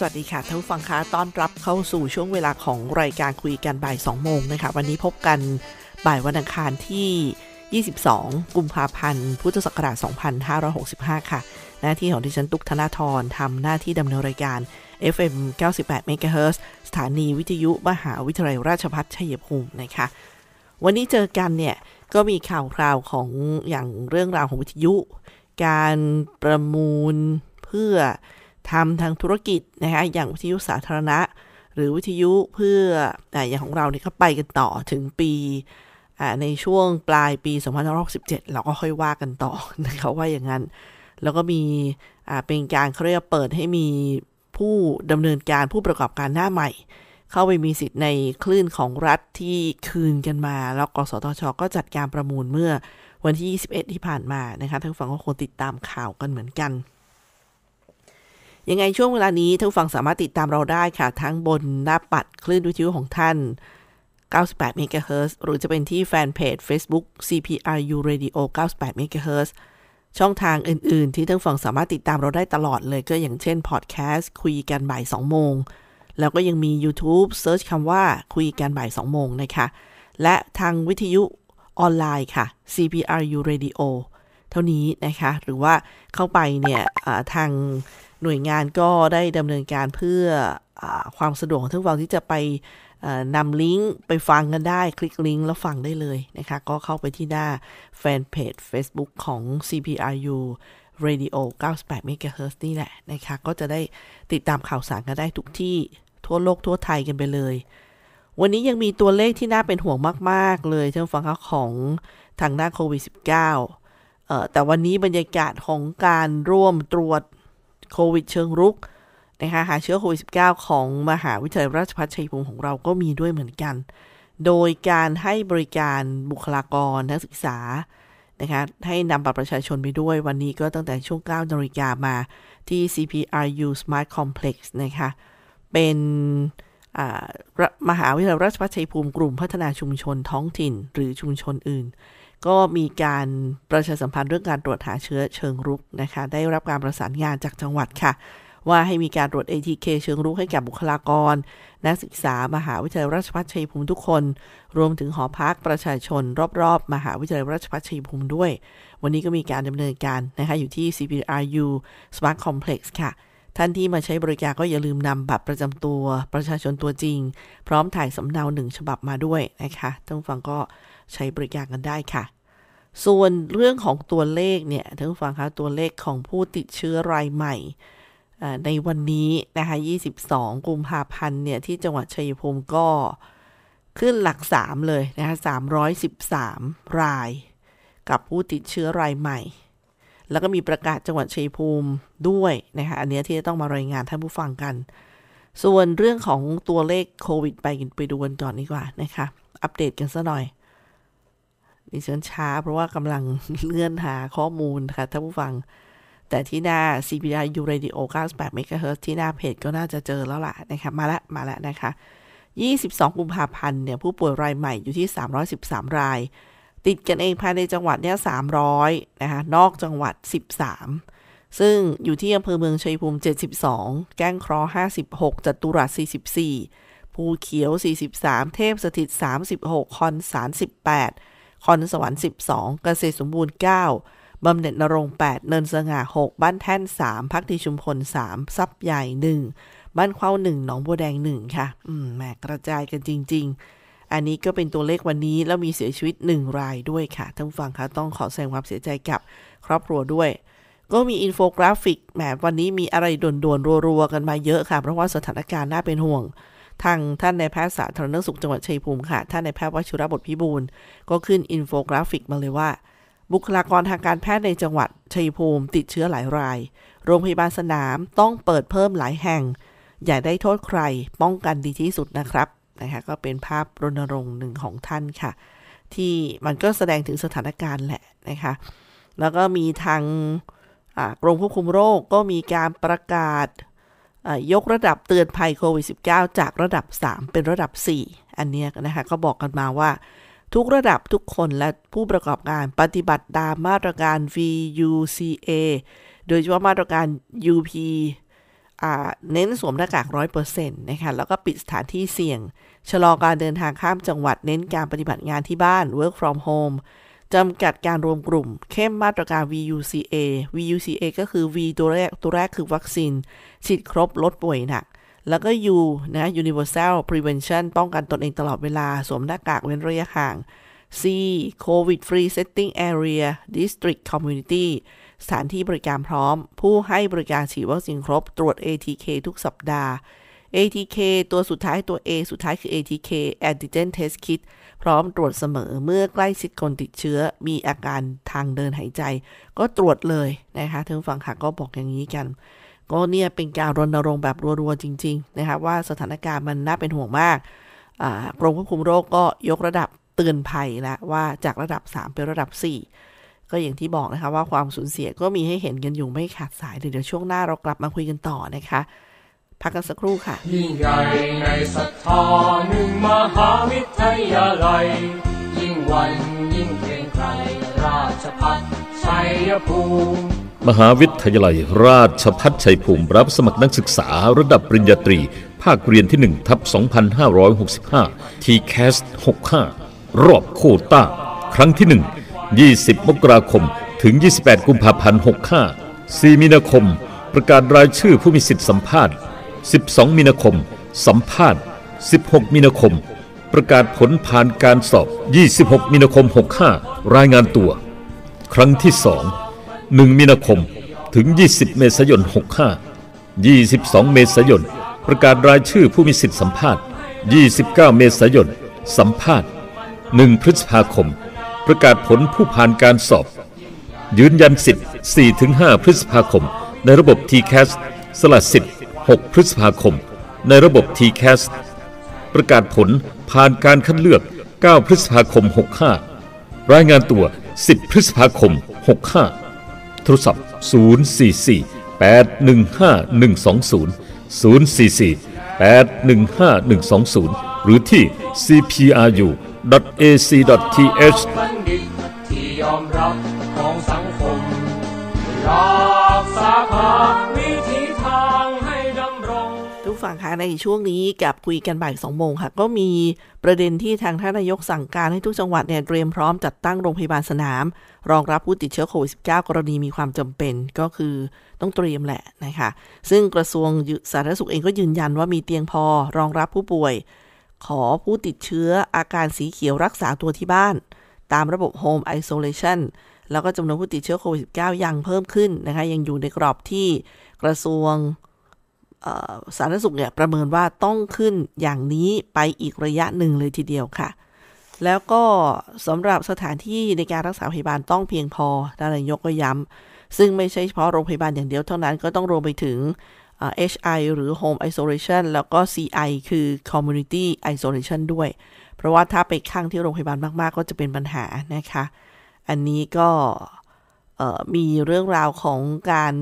สวัสดีค่ะท่านผู้ฟังคะต้อนรับเข้าสู่ช่วงเวลาของรายการคุยกันบ่าย 2 โมงนะคะ วันนี้พบกันบ่ายวันอังคารที่ 22 กุมภาพันธ์ พุทธศักราช 2565 ค่ะ หน้าที่ของดิฉันตุกธนาธรทำหน้าที่ดำเนินรายการ FM 98 MHz สถานีวิทยุมหาวิทยาลัยราชภัฏชัยภูมินะคะ วันนี้เจอกันเนี่ยก็มีข่าวคราวของอย่างเรื่องราวของวิทยุ การประมูลเพื่อ ทำทางธุรกิจนะคะอย่างวิทยุสาธารณะ หรือวิทยุเพื่อออย่างของเราเนี่ยก็ไปกันต่อถึงปีในช่วงปลายปี2567 เราก็ค่อยว่ากันต่อนะคะว่าอย่างนั้น แล้วก็มีเป็นการเขาเรียกเปิดให้มีผู้ดำเนินการผู้ประกอบการหน้าใหม่ เข้าไปมีสิทธิ์ในคลื่นของรัฐที่คืนกันมา แล้วกสทช ก็จัดการประมูลเมื่อวันที่ 21 ที่ผ่านมานะคะท่านฟังก็คงติดตามข่าวกันเหมือนกัน ยังไงช่วงเวลานี้ท่านฟังสามารถติดตามเราได้ค่ะ ทั้งบนหน้าปัดคลื่นวิทยุของท่าน 98 MHz หรือจะเป็นที่แฟนเพจ Facebook CPRU Radio 98 MHz ช่องทางอื่น ๆ ที่ท่านฟังสามารถติดตามเราได้ตลอดเลยก็อย่างเช่นพอดแคสต์คุยกันบ่าย 2 โมง แล้วก็ยังมี YouTube เซิร์ชคำว่าคุยกันบ่าย 2 โมงนะคะ และทางวิทยุออนไลน์ค่ะ CPRU Radio เท่านี้นะคะ หรือว่าเข้าไปเนี่ยทาง หน่วยงานก็ได้ดำเนินการเพื่ออความสะดวกของท่านฟังที่จะไปนำลิงก์ไปฟังกันได้ คลิกลิงก์แล้วฟังได้เลยนะคะ ก็เข้าไปที่หน้าแฟนเพจ Facebook ของ CPRU Radio 98 MHz นี่แหละนะคะ ก็จะได้ติดตามข่าวสารกันได้ทุกที่ทั่วโลกทั่วไทยกันไปเลย วันนี้ยังมีตัวเลขที่น่าเป็นห่วงมาก ๆ เลยท่านฟังคะของทางหน้าโควิด -19 แต่วันนี้บรรยากาศของการร่วมตรวจ โควิดเชิงรุกนะคะหาเชื้อโควิด -19 ของมหาวิทยาลัยราชภัฏชัยภูมิของเราก็มีด้วยเหมือนกัน โดยการให้บริการบุคลากรนักศึกษานะคะให้นำบัตรประชาชนไปด้วยวันนี้ก็ตั้งแต่ช่วง9นาฬิกามาที่ CPRU Smart Complex นะคะเป็นมหาวิทยาลัยราชภัฏชัยภูมิกลุ่มพัฒนาชุมชนท้องถิ่น หรือชุมชนอื่น ก็มีการประชาสัมพันธ์เรื่องการตรวจหาเชื้อเชิงรุกนะคะ ได้รับการประสานงานจากจังหวัดค่ะ ว่าให้มีการตรวจ ATK เชิงรุกให้กับบุคลากร นักศึกษามหาวิทยาลัยราชภัฏชัยภูมิทุกคน รวมถึงหอพักประชาชน รอบๆ มหาวิทยาลัยราชภัฏชัยภูมิด้วย วันนี้ก็มีการดำเนินการนะคะอยู่ที่ CPRU Smart Complex ค่ะท่านที่มาใช้บริการก็อย่าลืมนำบัตรประจำตัวประชาชนตัวจริง พร้อมถ่ายสำเนาหนึ่งฉบับมาด้วยนะคะท่านฟังก็ใช้บริการกันได้ค่ะ ส่วนเรื่องของตัวเลขเนี่ยท่านผู้ฟังคะตัวเลขของผู้ติดเชื้อรายใหม่ในวันนี้นะคะ 22 กุมภาพันธ์เนี่ยที่จังหวัดชัยภูมิก็ขึ้นหลัก 3 เลยนะคะ313 ราย กับผู้ติดเชื้อรายใหม่ แล้วก็มีประกาศจังหวัดชัยภูมิด้วยนะคะอันนี้ที่จะต้องมารายงานท่านผู้ฟังกัน ส่วนเรื่องของตัวเลขโควิดไปกันไปดูกันก่อนดีกว่านะคะ อัปเดตกันซะหน่อย ดิฉันช้าเพราะว่ากำลังเลื่อนหาข้อมูลค่ะท่านผู้ฟัง แต่ที่หน้า CPI U Radio 98 MHz ที่หน้าเพจก็น่าจะเจอแล้วล่ะนะคะมาละมาแล้วนะคะ 22 กุมภาพันธ์เนี่ยผู้ป่วยรายใหม่อยู่ที่ 313 ราย ติดกันเองภายในจังหวัดเนี่ย300 นะคะ นอกจังหวัด 13 ซึ่งอยู่ที่อำเภอเมืองชัยภูมิ 72 แก้งคราะห์56จัตุรัส 44 ภูเขียว 43 เทพสถิต 36 คอนสาร 18 คอนสวรรค์ 12 เกษตรสมบูรณ์ 9บำเหน็จนรง8 เนินสง่า 6 บ้านแท่น 3 พักดีชุมพล 3 ซับใหญ่ 1 บ้านเข้า1หนองบัวแดง 1 ค่ะ อืมแหมกระจายกันจริง ๆ อันนี้ก็เป็นตัวเลขวันนี้แล้วมีเสียชีวิต 1 รายด้วยค่ะท่านฟังคะต้องขอแสดงความเสียใจกับครอบครัวด้วยก็มีอินโฟกราฟิกแหมวันนี้มีอะไรด่วนๆรัวๆกันมาเยอะค่ะ เพราะว่าสถานการณ์น่าเป็นห่วง ทางท่านนายแพทย์สาธารณสุขจังหวัดชัยภูมิค่ะ ท่านนายแพทย์วชิระ บถพิบูลย์ก็ขึ้นอินโฟกราฟิกมาเลยว่า บุคลากรทางการแพทย์ในจังหวัดชัยภูมิ ติดเชื้อหลายราย โรงพยาบาลสนามต้องเปิดเพิ่มหลายแห่ง อย่าได้โทษใคร ป้องกันดีที่สุดนะครับนะคะก็เป็นภาพรณรงค์หนึ่งของท่านค่ะ ที่มันก็แสดงถึงสถานการณ์แหละนะคะแล้วก็มีทางกรมควบคุมโรคก็มีการประกาศ ยกระดับเตือนภัยโควิด -19 จากระดับ 3 เป็นระดับ 4 อันนี้นะคะ ก็บอกกันมาว่า ทุกระดับทุกคนและผู้ประกอบการปฏิบัติตามมาตรการ VUCA โดยเฉพาะมาตรการ UP เน้นสวมหน้ากาก100%นะคะแล้วก็ปิดสถานที่เสี่ยง ชะลอการเดินทางข้ามจังหวัดเน้นการปฏิบัติงานที่บ้าน work from home จำกัดการรวมกลุ่ม เข้มมาตรการ VUCA VUCA ก็คือ V ตัวแรกตัวแรกคือวัคซีน ฉีดครบลดป่วยหนัก แล้วก็ U นะ Universal Prevention ป้องกันตนเองตลอดเวลา สวมหน้ากากเว้นระยะห่าง C COVID Free Setting Area District Community สถานที่บริการพร้อม ผู้ให้บริการฉีดวัคซีนครบ ตรวจ ATK ทุกสัปดาห์ ATK ตัวสุดท้ายตัว A สุดท้ายคือ ATK Antigen Test Kit พร้อมตรวจเสมอเมื่อใกล้ชิดคนติดเชื้อมีอาการทางเดินหายใจ ก็ตรวจเลยนะคะทั้งฝั่งค่ะก็บอกอย่างนี้กัน ก็เนี่ยเป็นการรณรงค์แบบรัวๆจริง ๆ นะคะว่าสถานการณ์มันน่าเป็นห่วงมากกรมควบคุมโรคก็ยกระดับเตือนภัยแล้วว่าจากระดับ 3 เป็นระดับ 4 ก็อย่างที่บอกนะคะว่าความสูญเสียก็มีให้เห็นกันอยู่ไม่ขาดสายเดี๋ยวช่วงหน้าเรากลับมาคุยกันต่อนะคะ พักกันสักครู่ค่ะ ยิ่งใหญ่ในศรัทธาหนึ่งมหาวิทยาลัย ยิ่งวันยิ่งเกรงไกรราชพัฒชัยภูมิ มหาวิทยาลัยราชพัฒชัยภูมิรับสมัครนักศึกษาระดับปริญญาตรี ภาคเรียนที่1ทับ2565 t c a s 65 รอบโคต้า ครั้งที่ 1 20 มกราคม ถึง 28 กุมภาพันธ์ 65 4 มีนาคม ประกาศรายชื่อผู้มีสิทธิสัมภาษณ์ 12 มีนาคม สัมภาษณ์ 16 มีนาคม ประกาศผลผ่านการสอบ 26 มีนาคม 65 รายงานตัว ครั้งที่ 2 1 มีนาคม ถึง 20 เมษายน 65 22 เมษายน ประกาศรายชื่อผู้มีสิทธิสัมภาษณ์ 29 เมษายน สัมภาษณ์ 1 พฤษภาคม ประกาศผลผู้ผ่านการสอบ ยืนยันสิทธิ์ 4-5 พฤษภาคม ในระบบ TCAS สละสิทธิ์ 6 พฤษภาคม ในระบบ TCAS ประกาศผลผ่านการคัดเลือก 9 พฤษภาคม 65 รายงานตัว 10 พฤษภาคม 65 โทรศัพท์ 044 815 120 044 815 120 หรือที่ cpru.ac.th บัณฑิตที่ยอมรับของสังคมรักษาภา ทุกฝั่งคะในช่วงนี้กับคุยกันบ่ายสองโมงค่ะ ก็มีประเด็นที่ทางท่านนายกสั่งการให้ทุกจังหวัดเนี่ยเตรียมพร้อมจัดตั้งโรงพยาบาลสนาม รองรับผู้ติดเชื้อโควิด -19 กรณีมีความจำเป็นก็คือต้องเตรียมแหละนะคะซึ่งกระทรวงสาธารณสุขเองก็ยืนยันว่ามีเตียงพอรองรับผู้ป่วย ขอผู้ติดเชื้ออาการสีเขียวรักษาตัวที่บ้าน ตามระบบ Home Isolation แล้วก็จำนวนผู้ติดเชื้อโควิด -19 ยังเพิ่มขึ้นนะคะยังอยู่ในกรอบที่กระทรวง สาธารณสุขเนี่ยประเมินว่าต้องขึ้นอย่างนี้ไปอีกระยะหนึ่งเลยทีเดียวค่ะ แล้วก็สำหรับสถานที่ในการรักษาพยาบาลต้องเพียงพอท่านนายกก็ย้ำซึ่งไม่ใช่เฉพาะโรงพยาบาลอย่างเดียวเท่านั้นก็ต้องรวมไปถึง HI หรือ Home Isolation แล้วก็ CI คือ Community Isolation ด้วย เพราะว่าถ้าไปข้างที่โรงพยาบาลมาก ๆ ก็จะเป็นปัญหานะคะ อันนี้ก็มีเรื่องราวของการ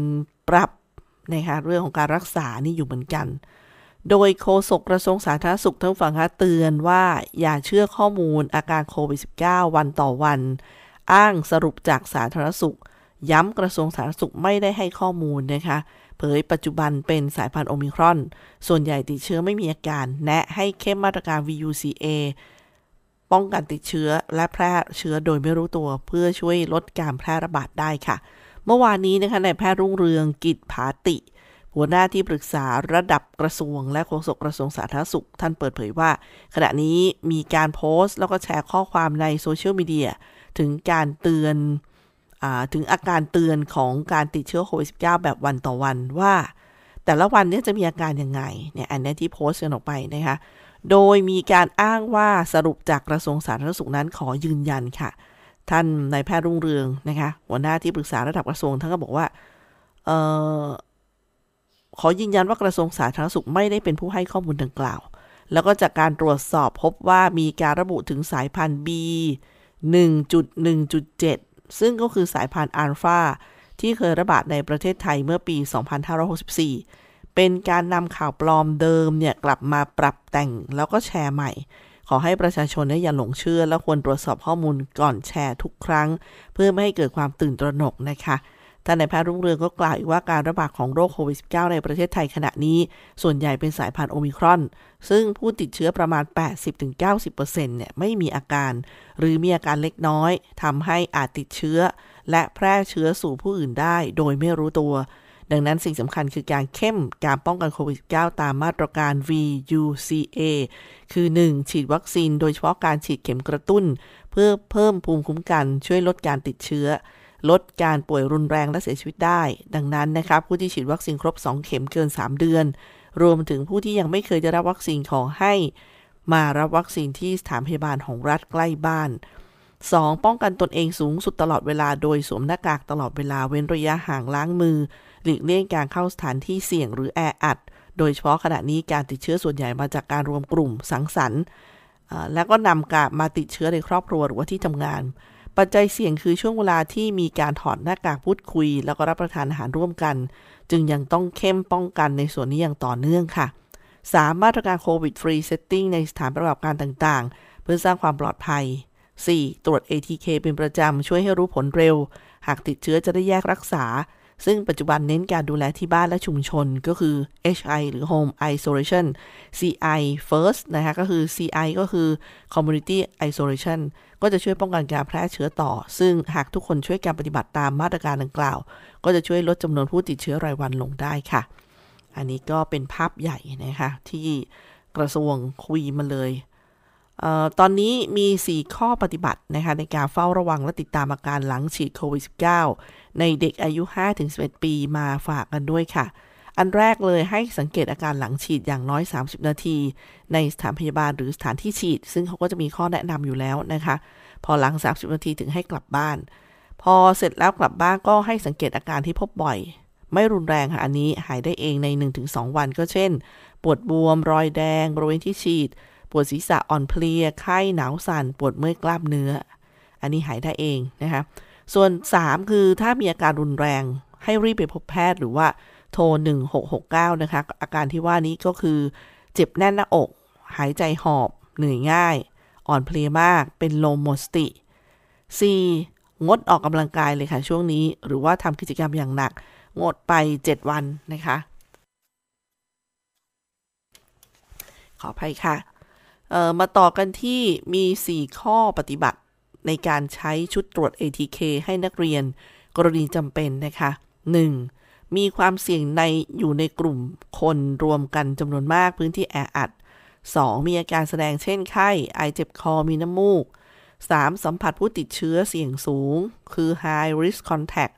ปรับ นะคะเรื่องของการรักษานี่อยู่เหมือนกัน โดยโฆษกกระทรวงสาธารณสุขทั้งฝั่งคะเตือนว่าอย่าเชื่อข้อมูลอาการโควิด -19 วันต่อวัน อ้างสรุปจากสาธารณสุข ย้ำกระทรวงสาธารณสุขไม่ได้ให้ข้อมูลนะคะเผยปัจจุบันเป็นสายพันธุ์โอมิครอน ส่วนใหญ่ติดเชื้อไม่มีอาการ แนะให้เข้มมาตรการ VUCA ป้องกันติดเชื้อและแพร่เชื้อโดยไม่รู้ตัวเพื่อช่วยลดการแพร่ระบาดได้ค่ะ เมื่อวานนี้นะคะนายแพทย์รุ่งเรืองกิจผาติ หัวหน้าที่ปรึกษาระดับกระทรวง และโฆษกกระทรวงสาธารณสุข ท่านเปิดเผยว่า ขณะนี้มีการโพสต์ แล้วก็แชร์ข้อความในโซเชียลมีเดียถึงการเตือนอถึงอาการเตือนของการติดเชื้อโควิด -19 แบบวันต่อวันว่า แต่ละวันนี้จะมีอาการยังไงเนี่ยอันนี้ที่โพสต์กันออกไปนะคะโดยมีการอ้างว่าสรุปจากกระทรวงสาธารณสุขนั้นขอยืนยันค่ะ ท่านนายแพทย์รุ่งเรืองนะคะหัวหน้าที่ปรึกษาระดับกระทรวงท่านก็บอกว่าออขอยืนยันว่ากระทรวงสาธารณสุขไม่ได้เป็นผู้ให้ข้อมูลดังกล่าว แล้วก็จากการตรวจสอบพบว่ามีการระบุถึงสายพันธุ์ B 1.1.7 ซึ่งก็คือสายพันธุ์อัลฟาที่เคยระบาดในประเทศไทยเมื่อปี 2564 เป็นการนำข่าวปลอมเดิมเนี่ยกลับมาปรับแต่งแล้วก็แชร์ใหม่ ขอให้ประชาชนอย่าหลงเชื่อ และควรตรวจสอบข้อมูลก่อนแชร์ทุกครั้ง เพื่อไม่ให้เกิดความตื่นตระหนกนะคะท่านนายแพทย์รุ่งเรืองก็กล่าวอีกว่าการระบาดของโรคโควิด -19 ในประเทศไทยขณะนี้ ส่วนใหญ่เป็นสายพันธุ์โอมิครอน ซึ่งผู้ติดเชื้อประมาณ 80-90%เนี่ยไม่มีอาการ หรือมีอาการเล็กน้อยทำให้อาจติดเชื้อ และแพร่เชื้อสู่ผู้อื่นได้ โดยไม่รู้ตัว ดังนั้นสิ่งสำคัญคือการเข้มการป้องกันโควิด -19 ตามมาตรการ VUCA คือ 1. ฉีดวัคซีนโดยเฉพาะการฉีดเข็มกระตุ้น เพื่อเพิ่มภูมิคุ้มกันช่วยลดการติดเชื้อ ลดการป่วยรุนแรงและเสียชีวิตได้ ดังนั้นนะครับผู้ที่ฉีดวัคซีนครบ 2 เข็มเกิน 3 เดือน รวมถึงผู้ที่ยังไม่เคยได้รับวัคซีนขอให้ มารับวัคซีนที่สถานพยาบาลของรัฐใกล้บ้าน 2. ป้องกันตนเองสูงสุดตลอดเวลา โดยสวมหน้ากากตลอดเวลาเว้นระยะห่างล้างมือ หลีกเลี่ยงการเข้าสถานที่เสี่ยงหรือแออัด โดยเฉพาะขณะนี้การติดเชื้อส่วนใหญ่มาจากการรวมกลุ่มสังสรรค์แล้วก็นำกามาติดเชื้อในครอบครัวหรือว่าที่ทำงาน ปัจจัยเสี่ยงคือช่วงเวลาที่มีการถอดหน้ากากพูดคุย แล้วก็รับประทานอาหารร่วมกัน จึงยังต้องเข้มป้องกันในส่วนนี้อย่างต่อเนื่องค่ะ 3. มาตรการ COVID Free Setting ในสถานประกอบการต่างๆ เพื่อสร้างความปลอดภัย 4. ตรวจ ATK เป็นประจำ ช่วยให้รู้ผลเร็ว หากติดเชื้อจะได้แยกรักษา ซึ่งปัจจุบันเน้นการดูแลที่บ้านและชุมชนก็คือ HI หรือ Home Isolation CI First นะคะ ก็คือ CI ก็คือ Community Isolation ก็จะช่วยป้องกันการแพร่เชื้อต่อ ซึ่งหากทุกคนช่วยการปฏิบัติตามมาตรการดังกล่าว ก็จะช่วยลดจำนวนผู้ติดเชื้อรายวันลงได้ค่ะ อันนี้ก็เป็นภาพใหญ่นะคะที่กระทรวงคุยมาเลย ตอนนี้มี 4 ข้อปฏิบัตินะคะในการเฝ้าระวังและติดตามอาการหลังฉีดโควิด -19 ในเด็กอายุ 5-11 ปีมาฝากกันด้วยค่ะ อันแรกเลยให้สังเกตอาการหลังฉีดอย่างน้อย 30 นาที ในสถานพยาบาลหรือสถานที่ฉีด ซึ่งเขาก็จะมีข้อแนะนำอยู่แล้วนะคะ พอหลัง 30 นาทีถึงให้กลับบ้าน พอเสร็จแล้วกลับบ้านก็ให้สังเกตอาการที่พบบ่อย ไม่รุนแรงค่ะอันนี้หายได้เองใน 1-2 วันก็เช่น ปวดบวมรอยแดงบริเวณที่ฉีด ปวดศีรษะอ่อนเพลีย ไข้หนาวสั่น ปวดเมื่อยกล้ามเนื้อ อันนี้หายได้เองนะคะ ส่วน 3 คือถ้ามีอาการรุนแรงให้รีบไปพบแพทย์หรือว่าโทร 1669 นะคะ อาการที่ว่านี้ก็คือเจ็บแน่นหน้าอก หายใจหอบ เหนื่อยง่าย อ่อนเพลียมาก เป็นลมหมดสติ 4. งดออกกำลังกายเลยค่ะช่วงนี้ หรือว่าทำกิจกรรมอย่างหนัก งดไป 7 วันนะคะ ขออภัยค่ะ มาต่อกันที่มี 4 ข้อปฏิบัติในการใช้ชุดตรวจ ATK ให้นักเรียนกรณีจำเป็นนะคะ 1. มีความเสี่ยงในอยู่ในกลุ่มคนรวมกันจำนวนมากพื้นที่แออัด 2. มีอาการแสดงเช่นไข้ ไอเจ็บคอมีน้ำมูก 3. สัมผัสผู้ติดเชื้อเสี่ยงสูง คือ high risk contact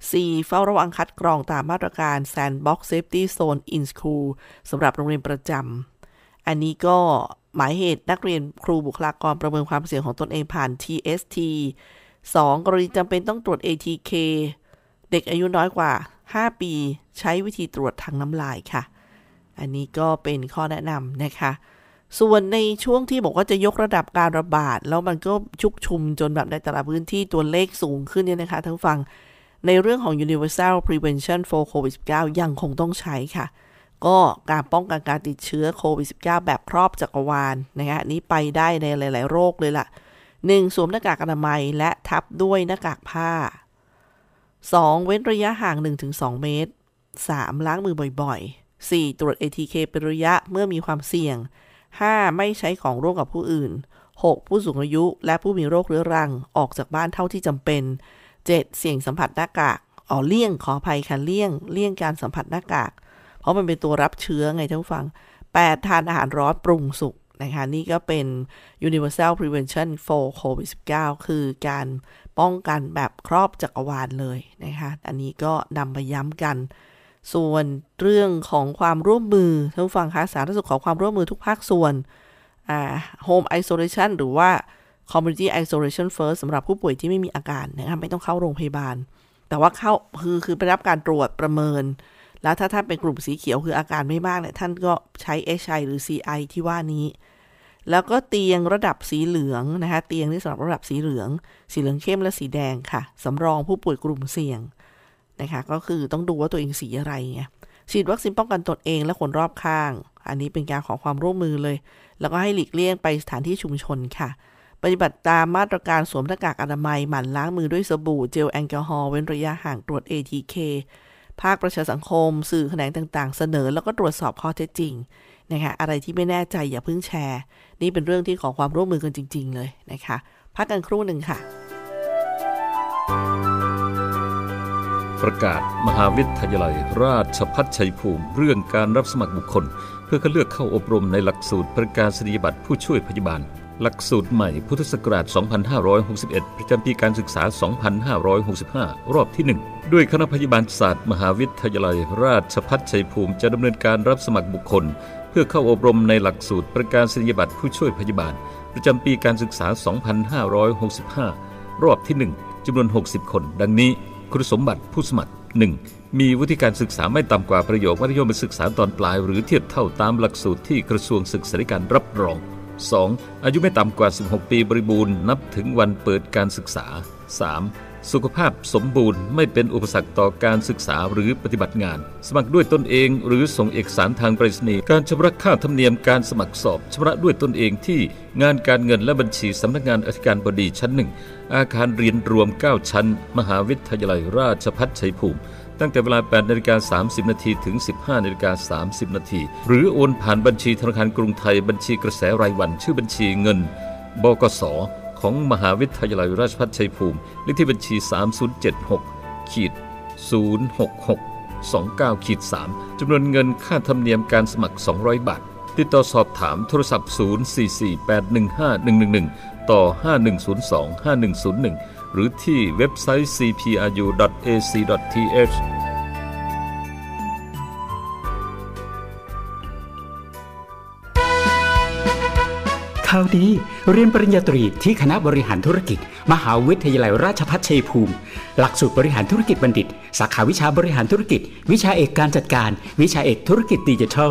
4. เฝ้าระวังคัดกรองตามมาตรการ Sandbox Safety Zone in School สำหรับโรงเรียนประจำ อันนี้ก็ หมายเหตุนักเรียนครูบุคลากรประเมินความเสี่ยงของตนเองผ่าน TST 2. กรณีจำเป็นต้องตรวจ ATK เด็กอายุน้อยกว่า 5 ปีใช้วิธีตรวจทางน้ำลายค่ะ อันนี้ก็เป็นข้อแนะนำนะคะ ส่วนในช่วงที่บอกว่าจะยกระดับการระบาด แล้วมันก็ชุกชุมจนแบบในแต่ละพื้นที่ตัวเลขสูงขึ้นเนี่ยนะคะทั้งฟังในเรื่องของ universal prevention for covid-19 ยังคงต้องใช้ค่ะ ก็การป้องกันการติดเชื้อโควิด -19 แบบครอบจักรวาลนะคะนี้ไปได้ในหลาย ๆ โรคเลยละ่ะ 1. สวมหน้ากากอนามัยและทับด้วยหน้ากากผ้า 2. เว้นระยะห่าง 1-2 เมตร 3. ล้างมือบ่อยๆ 4. ตรวจ ATK เป็นระยะเมื่อมีความเสี่ยง 5. ไม่ใช้ของร่วมกับผู้อื่น 6. ผู้สูงอายุและผู้มีโรคเรื้อรังออกจากบ้านเท่าที่จำเป็น 7. เสี่ยงสัมผัสหน้ากากอ๋อเลี่ยงขออภัยค่ะเลี่ยง เลี่ยงการสัมผัสหน้ากาก ราะมันเป็นตัวรับเชื้อไงท่านผู้ฟัง 8. ทานอาหารร้อนปรุงสุกนะคะนี่ก็เป็น universal prevention for covid 19คือการป้องกันแบบครอบจักรวาลเลยนะคะอันนี้ก็นำมาย้ำกัน ส่วนเรื่องของความร่วมมือท่านผู้ฟังคะสาธารณสุขขอความร่วมมือทุกภาคส่วน home isolation หรือว่า community isolation first สำหรับผู้ป่วยที่ไม่มีอาการนะคะไม่ต้องเข้าโรงพยาบาล แต่ว่าเข้าคือคือไปรับการตรวจประเมิน แล้วถ้าท่านเป็นกลุ่มสีเขียวคืออาการไม่มากเนี่ยท่านก็ใช้ HI หรือ CI ที่ว่านี้ แล้วก็เตียงระดับสีเหลืองนะคะเตียงที่สำหรับระดับสีเหลือง สีเหลืองเข้มและสีแดงค่ะสำรองผู้ป่วยกลุ่มเสี่ยงนะคะก็คือต้องดูว่าตัวเองสีอะไรไงฉีดวัคซีนป้องกันตนเองและคนรอบข้าง อันนี้เป็นการขอความร่วมมือเลย แล้วก็ให้หลีกเลี่ยงไปสถานที่ชุมชนค่ะ ปฏิบัติตามมาตรการสวมหน้ากากอนามัย หมั่นล้างมือด้วยสบู่ เจลแอลกอฮอล์ เว้นระยะห่างตรวจ ATK ภาคประชาสังคม สื่อแขนงต่างๆ เสนอ แล้วก็ตรวจสอบข้อเท็จจริงนะคะอะไรที่ไม่แน่ใจอย่าเพิ่งแชร์ นี่เป็นเรื่องที่ขอความร่วมมือกันจริง ๆ เลยนะคะ พักกันครู่หนึ่งค่ะ ประกาศมหาวิทยาลัย ราชพัฒชัยภูมิ เรื่องการรับสมัครบุคคล เพื่อคัดเลือกเข้าอบรมในหลักสูตรประกาศนียบัตรผู้ช่วยพยาบาล หลักสูตรใหม่พุทธศักราช 2561 ประจำปีการศึกษา 2565 รอบที่ 1 ด้วยคณะพยาบาลศาสตร์ มหาวิทยาลัย ราชพัฒชัยภูมิจะดำเนินการรับสมัครบุคคล เพื่อเข้าอบรมในหลักสูตรประกาศนียบัตรผู้ช่วยพยาบาล ประจำปีการศึกษา 2565 รอบที่ 1จำนวน 60 คน ดังนี้ คุณสมบัติผู้สมัคร 1. มีวุฒิการศึกษาไม่ต่ำกว่าประโยคมัธยมศึกษาตอนปลาย หรือเทียบเท่าตามหลักสูตรที่กระทรวงศึกษาธิการรับรอง 2. อายุไม่ต่ำกว่า 16 ปีบริบูรณ์นับถึงวันเปิดการศึกษา 3. สุขภาพสมบูรณ์ไม่เป็นอุปสรรคต่อการศึกษาหรือปฏิบัติงาน สมัครด้วยตนเองหรือส่งเอกสารทางไปรษณีย์การชำระค่าธรรมเนียมการสมัครสอบชำระด้วยตนเองที่งานการเงินและบัญชีสำนักงานอธิการบดีชั้นหนึ่งอาคารเรียนรวม 9 ชั้น มหาวิทยาลัยราชภัฏชัยภูมิ ตั้งแต่เวลา 8นาฬิกา30 นาทีถึง 15นาฬิกา30 นาทีหรือโอนผ่านบัญชีธนาคารกรุงไทยบัญชีกระแสรายวัน ชื่อบัญชีเงิน บกส ของมหาวิทยาลัยราชภัฏชัยภูมิเลขที่บัญชี 3076ขีด066 29ขีด3จำนวนเงินค่าธรรมเนียมการสมัคร 200 บาท ติดต่อสอบถามโทรศัพท์ 044815111 ต่อ 5102 5101 หรือที่เว็บไซต์ cpru.ac.th ข่าวดีเรียนปริญญาตรีที่คณะบริหารธุรกิจ มหาวิทยาลัยราชภัฏชัยภูมิ หลักสูตรบริหารธุรกิจบัณฑิต สาขาวิชาบริหารธุรกิจ วิชาเอกการจัดการ วิชาเอกธุรกิจดิจิทัล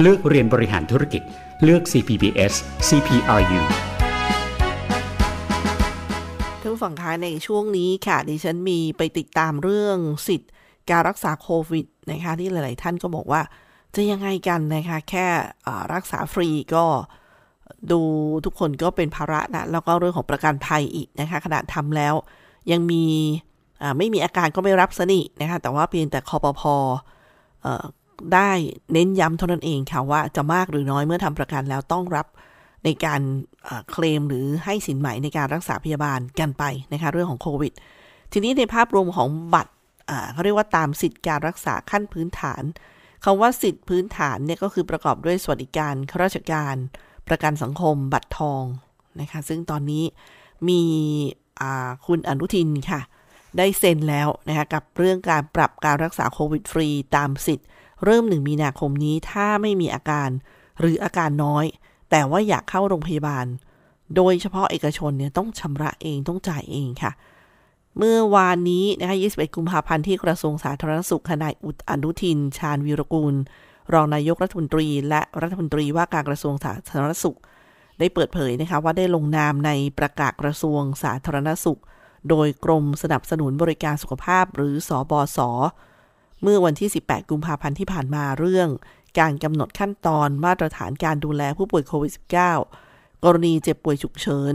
เลือกเรียนบริหารธุรกิจ เลือก CPBS CPRU ท่านผู้ฟังคะในช่วงนี้ค่ะ ดิฉันมีไปติดตามเรื่องสิทธิ์ การรักษาโควิดนะคะที่หลาย ๆ ท่านก็บอกว่า จะยังไงกันนะคะ แค่รักษาฟรีก็ดูทุกคนก็เป็นภาระนะ แล้วก็เรื่องของประกันภัยอีกนะคะขณะทำแล้วยังมีไม่มีอาการก็ไม่รับสนินะคะแต่ว่าเพียงแต่คอปพอ ได้เน้นย้ำเท่านั้นเองค่ะว่าจะมากหรือน้อยเมื่อทำประกันแล้วต้องรับในการเคลมหรือให้สินใหม่ในการรักษาพยาบาลกันไปนะคะเรื่องของโควิด ทีนี้ในภาพรวมของบัตรเขาเรียกว่าตามสิทธิการรักษาขั้นพื้นฐานคำว่าสิทธิพื้นฐานเนี่ยก็คือประกอบด้วยสวัสดิการข้าราชการ ประกันสังคม บัตรทองนะคะซึ่งตอนนี้มีคุณอนุทินค่ะ ได้เซ็นแล้วนะคะกับเรื่องการปรับการรักษาโควิดฟรีตามสิทธิ์ เริ่มหนึ่งมีนาคมนี้ถ้าไม่มีอาการ หรืออาการน้อย แต่ว่าอยากเข้าโรงพยาบาล โดยเฉพาะเอกชนเนี่ยต้องชำระเองต้องจ่ายเองค่ะ เมื่อวานนี้นะคะ21 กุมภาพันธ์ที่กระทรวงสาธารณสุขนายอุตอนุทิน ชาญวีรกูล รองนายกรัฐมนตรี และรัฐมนตรีว่าการกระทรวงสาธารณสุข ได้เปิดเผยนะคะว่าได้ลงนามในประกาศกระทรวงสาธารณสุข โดยกรมสนับสนุนบริการสุขภาพหรือสอบศ เมื่อวันที่ 18 กุมภาพันธ์ที่ผ่านมาเรื่อง การกำหนดขั้นตอนมาตรฐานการดูแลผู้ป่วยโควิด -19 กรณีเจ็บป่วยฉุกเฉิน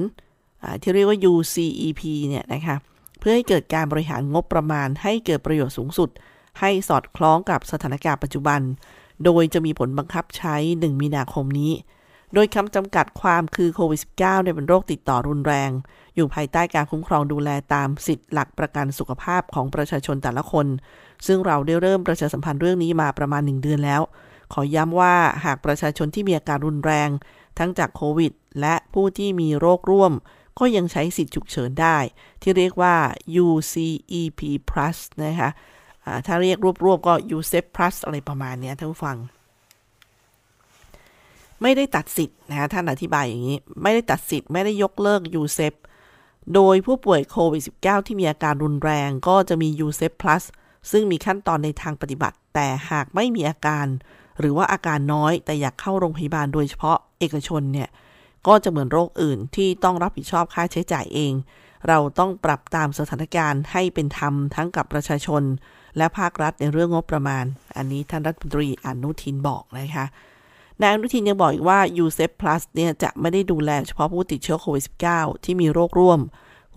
ที่เรียกว่า UCEP เนี่ยนะคะเพื่อให้เกิดการบริหารงบประมาณ ให้เกิดประโยชน์สูงสุด ให้สอดคล้องกับสถานการณ์ปัจจุบัน โดยจะมีผลบังคับใช้ 1 มีนาคมนี้ โดยคำจำกัดความคือโควิด -19 เนี่ยเป็นโรคติดต่อรุนแรง อยู่ภายใต้การคุ้มครองดูแลตามสิทธิหลักประกันสุขภาพของประชาชนแต่ละคน ซึ่งเราได้เริ่มประชาสัมพันธ์เรื่องนี้มาประมาณ 1 เดือนแล้ว ขอย้ำว่าหากประชาชนที่มีอาการรุนแรง ทั้งจากโควิด และผู้ที่มีโรคร่วม ก็ยังใช้สิทธิฉุกเฉินได้ ที่เรียกว่า UCEP Plus นะคะะถ้าเรียกรวบๆก็ UCEP Plus อะไรประมาณนี้ท่านผู้ฟังไม่ได้ตัดสิทธิ์นะท่านอธิบายอย่างนี้ ไม่ได้ตัดสิทธิ์ไม่ได้ยกเลิก UCEP โดยผู้ป่วยโควิด -19 ที่มีอาการรุนแรงก็จะมี UCEP Plus ซึ่งมีขั้นตอนในทางปฏิบัติ แต่หากไม่มีอาการ หรือว่าอาการน้อยแต่อยากเข้าโรงพยาบาลโดยเฉพาะเอกชนเนี่ยก็จะเหมือนโรคอื่นที่ต้องรับผิดชอบค่าใช้จ่ายเอง เราต้องปรับตามสถานการณ์ให้เป็นธรรมทั้งกับประชาชน และภาครัฐในเรื่องงบประมาณ อันนี้ท่านรัฐมนตรีอนุทินบอกนะคะนายอนุทินยังบอกอีกว่า u s e p Plus เนี่ยจะไม่ได้ดูแลเฉพาะผู้ติดเชื้อโควิด -19 ที่มีโรคร่วม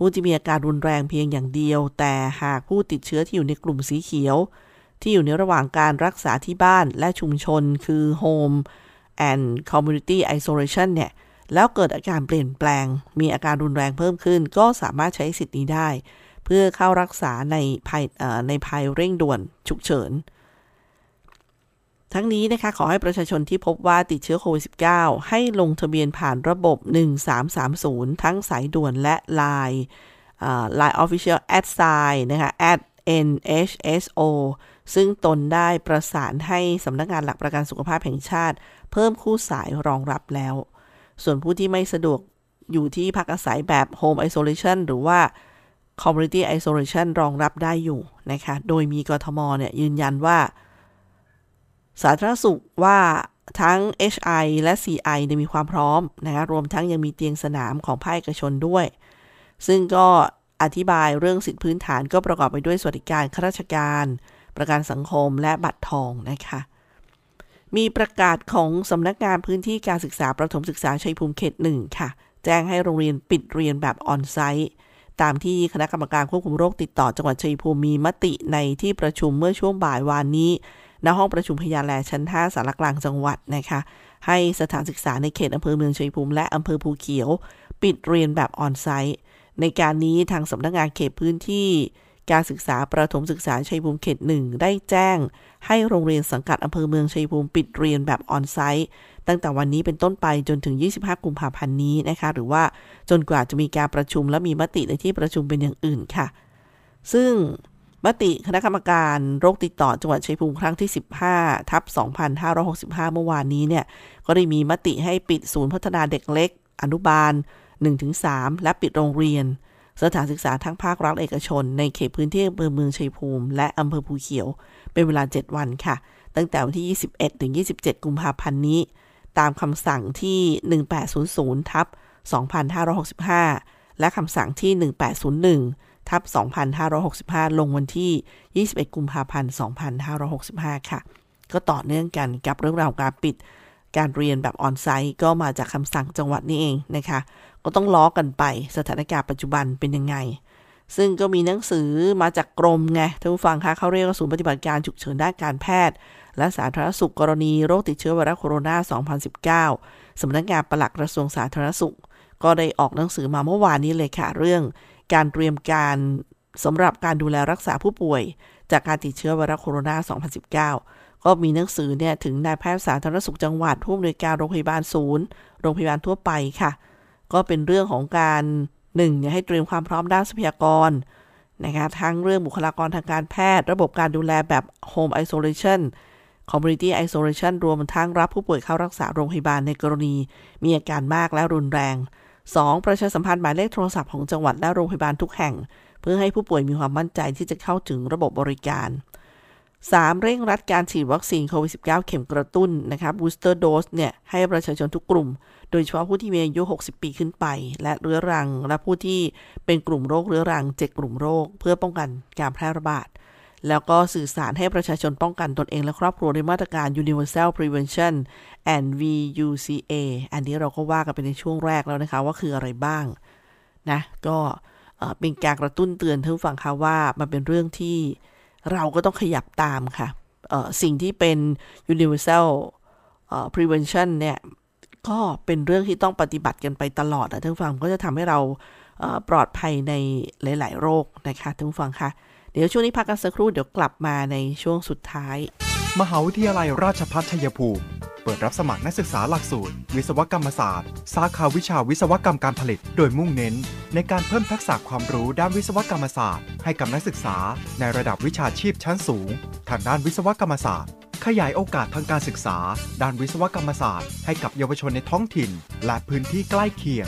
ผู้ที่มีอาการรุนแรงเพียงอย่างเดียว แต่หากผู้ติดเชื้อที่อยู่ในกลุ่มสีเขียว ที่อยู่ในระหว่างการรักษาที่บ้านและชุมชน คือ Home and Community Isolation เนี่ย แล้วเกิดอาการเปลี่ยนแปลง มีอาการรุนแรงเพิ่มขึ้น ก็สามารถใช้สิทธิ์นี้ได้ เพื่อเข้ารักษาในภายในภายเร่งด่วนฉุกเฉิน ทั้งนี้นะคะขอให้ประชาชนที่พบว่าติดเชื้อโควิด -19 ให้ลงทะเบียนผ่านระบบ 1330 ทั้งสายด่วนและ Line Line Official at sign นะคะ at NHSO ซึ่งตนได้ประสานให้สำนักงานหลักประกันสุขภาพแห่งชาติ เพิ่มคู่สายรองรับแล้ว ส่วนผู้ที่ไม่สะดวกอยู่ที่พักอาศัยแบบ Home Isolation หรือว่า Community Isolation รองรับได้อยู่นะคะ โดยมีกทมเนี่ยยืนยันว่า สาธารณสุขว่าทั้ง HI และ CI เนี่ยมีความพร้อมนะคะรวมทั้งยังมีเตียงสนามของภาคเอกชนด้วย ซึ่งก็อธิบายเรื่องสิทธิพื้นฐานก็ประกอบไปด้วยสวัสดิการข้าราชการ ประกันสังคมและบัตรทองนะคะมีประกาศของสำนักงานพื้นที่การศึกษาประถมศึกษาชัยภูมิเขตหนึ่งค่ะ แจ้งให้โรงเรียนปิดเรียนแบบออนไซต์ตามที่คณะกรรมการควบคุมโรคติดต่อจังหวัดชัยภูมิมีมติในที่ประชุมเมื่อช่วงบ่ายวานนี้ ณห้องประชุมพยาแลชั้น 5สารกลางจังหวัดนะคะ ให้สถานศึกษาในเขตอำเภอเมืองชัยภูมิและอำเภอภูเขียว ปิดเรียนแบบออนไซต์ ในการนี้ทางสำนักงานเขตพื้นที่ การศึกษาประถมศึกษาชัยภูมิเขตหนึ่งได้แจ้ง ให้โรงเรียนสังกัดอำเภอเมืองชัยภูมิปิดเรียนแบบออนไซต์ตั้งแต่วันนี้เป็นต้นไปจนถึง 25 กุมภาพันธ์นี้นะคะ หรือว่าจนกว่าจะมีการประชุมและมีมติในที่ประชุมเป็นอย่างอื่นค่ะ ซึ่ง มติคณะกรรมการโรคติดต่อจังหวัดชัยภูมิครั้งที่ 15 ทับ 2565 เมื่อวานนี้เนี่ย ก็ได้มีมติให้ปิดศูนย์พัฒนาเด็กเล็ก อนุบาล 1-3 และปิดโรงเรียน สถานศึกษาทั้งภาครัฐเอกชน ในเขตพื้นที่อำเภอเมืองชัยภูมิ และอำเภอภูเขียว เป็นเวลา 7 วันค่ะ ตั้งแต่วันที่ 21 ถึง 27 กุมภาพันธ์นี้ ตามคำสั่งที่ 1800 ทับ 2565 และคำสั่งที่ 1801 ทับ2565 ลงวันที่ 21 กุมภาพันธ์ 2565 ค่ะ ก็ต่อเนื่องกันกับเรื่องราวการปิด การเรียนแบบออนไซต์ก็มาจากคำสั่งจังหวัดนี้เองนะคะ ก็ต้องล้อกันไปสถานการณ์ปัจจุบันเป็นยังไง ซึ่งก็มีหนังสือมาจากกรมไงท่านผู้ฟังคะเขาเรียกว่าศูนย์ปฏิบัติการฉุกเฉินด้านการแพทย์ และสาธารณสุขกรณีโรคติดเชื้อไวรัสโคโรนา 2019สำนักงานปลักกระทรวงสาธารณสุขก็ได้ออกหนังสือมาเมื่อวานนี้เลยค่ะ เรื่อง การเตรียมการสำหรับการดูแลรักษาผู้ป่วย จากการติดเชื้อไวรัสโคโรนา 2019 ก็มีหนังสือเนี่ยถึงนายแพทย์สาธารณสุขจังหวัดผู้อำนวยการโรงพยาบาลศูนย์ โรงพยาบาลทั่วไปค่ะ ก็เป็นเรื่องของการหนึ่งให้เตรียมความพร้อมด้านทรัพยากรนะคะทั้งเรื่องบุคลากรทางการแพทย์ ระบบการดูแลแบบ Home Isolation Community Isolation รวมทั้งรับผู้ป่วยเข้ารักษาโรงพยาบาลในกรณี มีอาการมากและรุนแรง 2. ประชาสัมพันธ์หมายเลขโทรศัพท์ของจังหวัดและโรงพยาบาลทุกแห่ง เพื่อให้ผู้ป่วยมีความมั่นใจที่จะเข้าถึงระบบบริการ 3. เร่งรัดการฉีดวัคซีนโควิด -19 เข็มกระตุ้นนะคะ booster dose เนี่ยให้ประชาชนทุกกลุ่ม โดยเฉพาะผู้ที่มีอายุ 60 ปีขึ้นไป และเรื้อรัง และผู้ที่เป็นกลุ่มโรคเรื้อรัง 7 กลุ่มโรค เพื่อป้องกันการแพร่ระบาด แล้วก็สื่อสารให้ประชาชนป้องกันตนเองและครอบครัวด้วยมาตรการ Universal Prevention and VUCA อันนี้เราก็ว่ากันไปในช่วงแรกแล้วนะคะ ว่าคืออะไรบ้างนะ ก็เป็นการกระตุ้นเตือนท่านฟังค่ะว่ามันเป็นเรื่องที่เราก็ต้องขยับตามค่ะ สิ่งที่เป็น universal prevention เนี่ย ก็เป็นเรื่องที่ต้องปฏิบัติกันไปตลอดนะท่านฟังก็จะทำให้เราปลอดภัยในหลาย ๆ โรคนะคะท่านฟังค่ะ เดี๋ยวช่วงนี้พักกันสักครู่เดี๋ยวกลับมาในช่วงสุดท้าย มหาวิทยาลัยราชภัฏชัยภูมิ เปิดรับสมัครนักศึกษาหลักสูตร วิศวกรรมศาสตร์ สาขาวิชาวิศวกรรมการผลิต โดยมุ่งเน้น ในการเพิ่มทักษะความรู้ด้านวิศวกรรมศาสตร์ ให้กับนักศึกษา ในระดับวิชาชีพชั้นสูง ทางด้านวิศวกรรมศาสตร์ขยายโอกาสทางการศึกษา ด้านวิศวกรรมศาสตร์ ให้กับเยาวชนในท้องถิ่น และพื้นที่ใกล้เคียง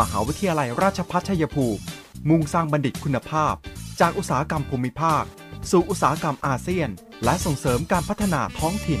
มหาวิทยาลัยราชภัฏชัยภูมิ มุ่งสร้างบัณฑิตคุณภาพ จากอุตสาหกรรมภูมิภาค สู่อุตสาหกรรมอาเซียน และส่งเสริมการพัฒนาท้องถิ่น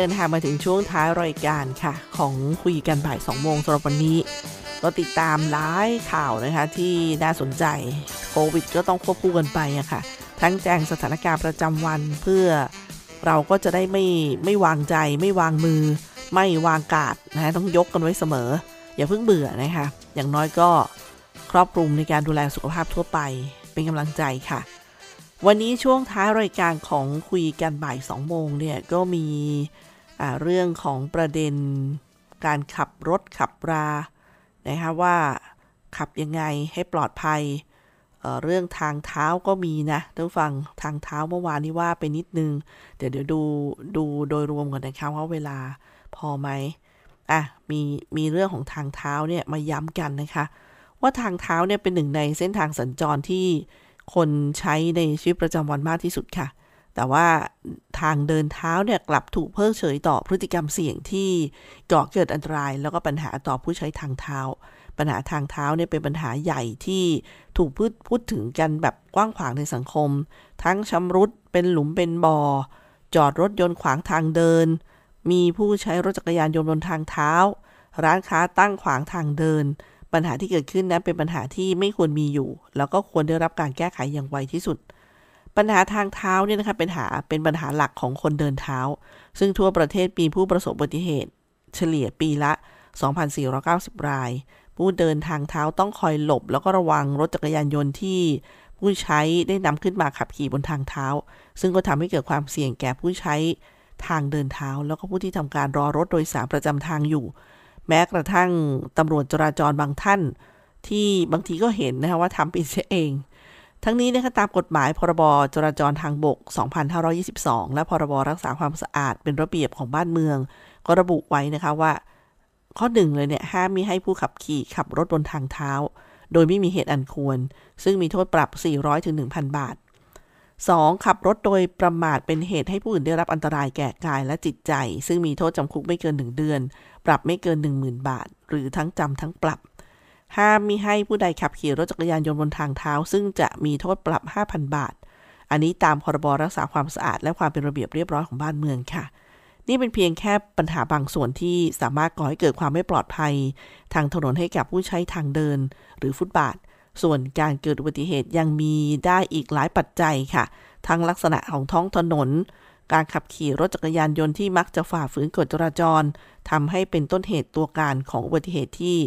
เดินทางมาถึงช่วงท้ายรายการค่ะ ของคุยกันบ่าย2โมงสำหรับวันนี้เราติดตามหลายข่าวนะคะที่น่าสนใจโควิดก็ต้องควบคู่กันไปอะค่ะ ทั้งแจ้งสถานการณ์ประจำวันเพื่อเราก็จะได้ไม่ไม่วางใจ ไม่วางมือ ไม่วางกาดนะต้องยกกันไว้เสมอ อย่าเพิ่งเบื่อนะคะ อย่างน้อยก็ครอบคลุมในการดูแลสุขภาพทั่วไปเป็นกำลังใจค่ะ วันนี้ช่วงท้ายรายการของคุยกันบ่าย2โมงเนี่ยก็มี เรื่องของประเด็นการขับรถขับรา นะคะว่าขับยังไงให้ปลอดภัยเเรื่องทางเท้าก็มีนะท่านฟังทางเท้าเมื่อวานนี้ว่าไปนิดนึง เดี๋ยวเดี๋ยวดูดูโดยรวมก่อนนะคะว่าเวลาพอไหมอะมีมีเรื่องของทางเท้าเนี่ยมาย้ำกันนะคะ ว่าทางเท้าเนี่ยเป็นหนึ่งในเส้นทางสัญจรที่คนใช้ในชีวิตประจำวันมากที่สุดค่ะ แต่ว่าทางเดินเท้าเนี่ยกลับถูกเพิกเฉยต่อพฤติกรรมเสี่ยงที่ก่อเกิดอันตราย แล้วก็ปัญหาต่อผู้ใช้ทางเท้า ปัญหาทางเท้าเนี่ยเป็นปัญหาใหญ่ที่ถูกพูดพูดถึงกันแบบกว้างขวางในสังคม ทั้งชำรุดเป็นหลุมเป็นบ่อจอดรถยนต์ขวางทางเดิน มีผู้ใช้รถจักรยานยนต์บนทางเท้า ร้านค้าตั้งขวางทางเดิน ปัญหาที่เกิดขึ้นนั้นเป็นปัญหาที่ไม่ควรมีอยู่ แล้วก็ควรได้รับการแก้ไขอย่างไวที่สุด ปัญหาทางเท้าเนี่ยนะคะเป็นหาเป็นปัญหาหลักของคนเดินเท้า ซึ่งทั่วประเทศมีผู้ประสบอุบัติเหตุ เฉลี่ยปีละ 2,490 ราย ผู้เดินทางเท้าต้องคอยหลบ แล้วก็ระวังรถจักรยานยนต์ที่ผู้ใช้ได้นำขึ้นมาขับขี่บนทางเท้า ซึ่งก็ทำให้เกิดความเสี่ยงแก่ผู้ใช้ทางเดินเท้า แล้วก็ผู้ที่ทำการรอรถโดยสารประจำทางอยู่ แม้กระทั่งตำรวจจราจรบางท่าน ที่บางทีก็เห็นนะคะว่าทำผิดเอง ทั้งนี้นะคะตามกฎหมายพรบจราจรทางบก 2522 และพรบรักษาความสะอาดเป็นระเบียบของบ้านเมือง ก็ระบุไว้นะคะว่า ข้อหนึ่งเลยเนี่ยห้ามมิให้ผู้ขับขี่ขับรถบนทางเท้า โดยไม่มีเหตุอันควร ซึ่งมีโทษปรับ 400ถึง1,000 บาท 2. ขับรถโดยประมาทเป็นเหตุให้ผู้อื่นได้รับอันตรายแก่กายและจิตใจ ซึ่งมีโทษจำคุกไม่เกิน 1 เดือน ปรับไม่เกิน 10,000 บาท หรือทั้งจำทั้งปรับ ห้ามมิให้ผู้ใดขับขี่รถจักรยานยนต์บนทางเท้า ซึ่งจะมีโทษปรับ 5,000 บาท อันนี้ตามพรบรักษาความสะอาด และความเป็นระเบียบเรียบร้อยของบ้านเมืองค่ะ นี่เป็นเพียงแค่ปัญหาบางส่วนที่สามารถก่อให้เกิดความไม่ปลอดภัย ทางถนนให้กับผู้ใช้ทางเดิน หรือฟุตบาท ส่วนการเกิดอุบัติเหตุยังมีได้อีกหลายปัจจัยค่ะ ทั้งลักษณะของท้องถนน การขับขี่รถจักรยานยนต์ที่มักจะฝ่าฝืนกฎจราจรทำให้เป็นต้นเหตุตัวการของอุบัติเหตุที่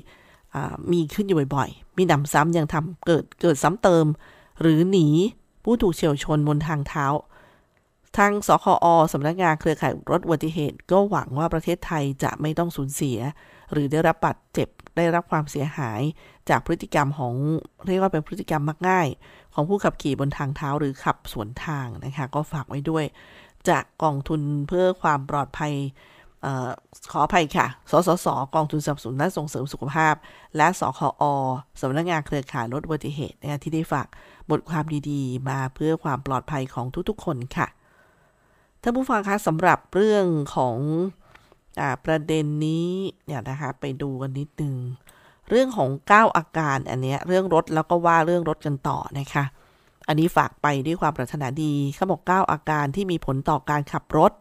มีขึ้นอยู่บ่อยๆ มีนำซ้ำยังทำเกิดเกิดซ้ำเติม หรือหนีผู้ถูกเฉียวชนบนทางเท้า ทางสคอสำนักงานเครือข่ายรถอุบัติเหตุ ก็หวังว่าประเทศไทยจะไม่ต้องสูญเสีย หรือได้รับบาดเจ็บได้รับความเสียหาย จากพฤติกรรมของเรียกว่าเป็นพฤติกรรมมักง่าย ของผู้ขับขี่บนทางเท้าหรือขับสวนทางนะคะก็ฝากไว้ด้วย จากกองทุนเพื่อความปลอดภัย ขออภัยค่ะ สสส กองทุนสนับสนุนและส่งเสริมสุขภาพ และสคอสำนักงานเครือข่ายลดอุบัติเหตุนะคะที่ได้ฝากบทความดีๆ มาเพื่อความปลอดภัยของทุกๆ คนค่ะ ท่านผู้ฟังคะสำหรับเรื่องของอประเด็นนี้เนี่ยนะคะไปดูกันนิดนึง เรื่องของ 9 อาการอันเนี้ยเรื่องรถแล้วก็ว่าเรื่องรถกันต่อนะคะ อันนี้ฝากไปด้วยความปรารถนาดีเขาบอก 9 อาการที่มีผลต่อการขับรถ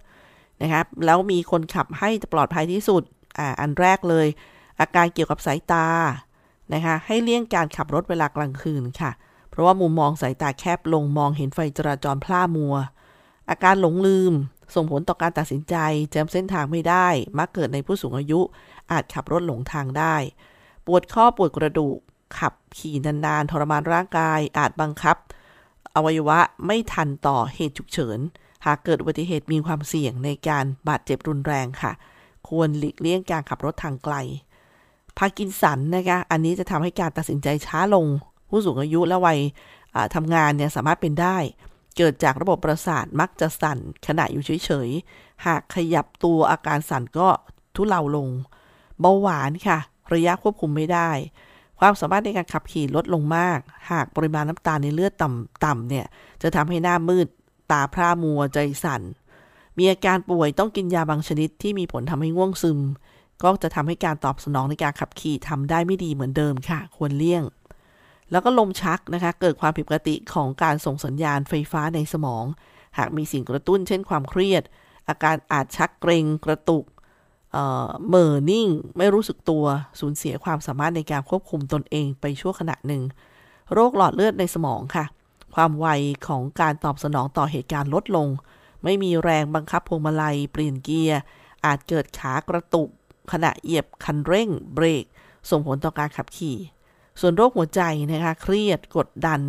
นะครับ แล้วมีคนขับให้ปลอดภัยที่สุด อ่า อันแรกเลย อาการเกี่ยวกับสายตา นะคะ ให้เลี่ยงการขับรถเวลากลางคืนค่ะ เพราะว่ามุมมองสายตาแคบลงมองเห็นไฟจราจรพล่ามัว อาการหลงลืม ส่งผลต่อการตัดสินใจจำเส้นทางไม่ได้ มักเกิดในผู้สูงอายุ อาจขับรถหลงทางได้ ปวดข้อปวดกระดูก ขับขี่นานๆ ทรมานร่างกาย อาจบังคับ อวัยวะไม่ทันต่อเหตุฉุกเฉิน หากเกิดอุบัติเหตุมีความเสี่ยงในการบาดเจ็บรุนแรงค่ะ ควรหลีกเลี่ยงการขับรถทางไกล พากินสันนะคะ อันนี้จะทำให้การตัดสินใจช้าลง ผู้สูงอายุและวัยทำงานเนี่ยสามารถเป็นได้ เกิดจากระบบประสาทมักจะสั่นขณะอยู่เฉยๆ หากขยับตัวอาการสั่นก็ทุเลาลง เบาหวานค่ะ ระยะควบคุมไม่ได้ ความสามารถในการขับขี่ลดลงมาก หากปริมาณน้ำตาลในเลือดต่ำๆเนี่ย จะทำให้หน้ามืด ตาพร่ามัวใจสั่น มีอาการป่วยต้องกินยาบางชนิดที่มีผลทำให้ง่วงซึม ก็จะทำให้การตอบสนองในการขับขี่ทำได้ไม่ดีเหมือนเดิมค่ะ ควรเลี่ยง แล้วก็ลมชักนะคะ เกิดความผิดปกติของการส่งสัญญาณไฟฟ้าในสมอง หากมีสิ่งกระตุ้นเช่นความเครียด อาการอาจชักเกรงกระตุกเเหม่อนิ่ง ไม่รู้สึกตัว สูญเสียความสามารถในการควบคุมตนเองไปชั่วขณะหนึ่ง โรคหลอดเลือดในสมองค่ะ ความไวของการตอบสนองต่อเหตุการณ์ลดลง ไม่มีแรงบังคับพวงมาลัยเปลี่ยนเกียร์ อาจเกิดขากระตุก ขณะเหยียบคันเร่ง เบรก ส่งผลต่อการขับขี่ ส่วนโรคหัวใจนะคะเครียดกดดัน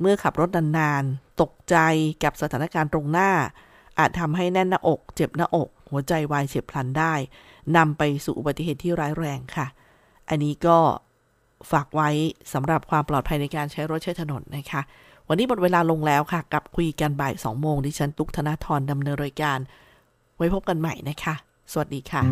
เมื่อขับรถนานๆตกใจกับสถานการณ์ตรงหน้า อาจทำให้แน่นหน้าอก เจ็บหน้าอก หัวใจวายเฉียบพลันได้นำไปสู่อุบัติเหตุที่ร้ายแรงค่ะ อันนี้ก็ฝากไว้สำหรับความปลอดภัยในการใช้รถใช้ถนนนะคะ วันนี้หมดเวลาลงแล้วค่ะกับคุยกันบ่ายสองโมงดิฉันตุกธนาธรดำเนินรายการ ไว้พบกันใหม่นะคะ สวัสดีค่ะ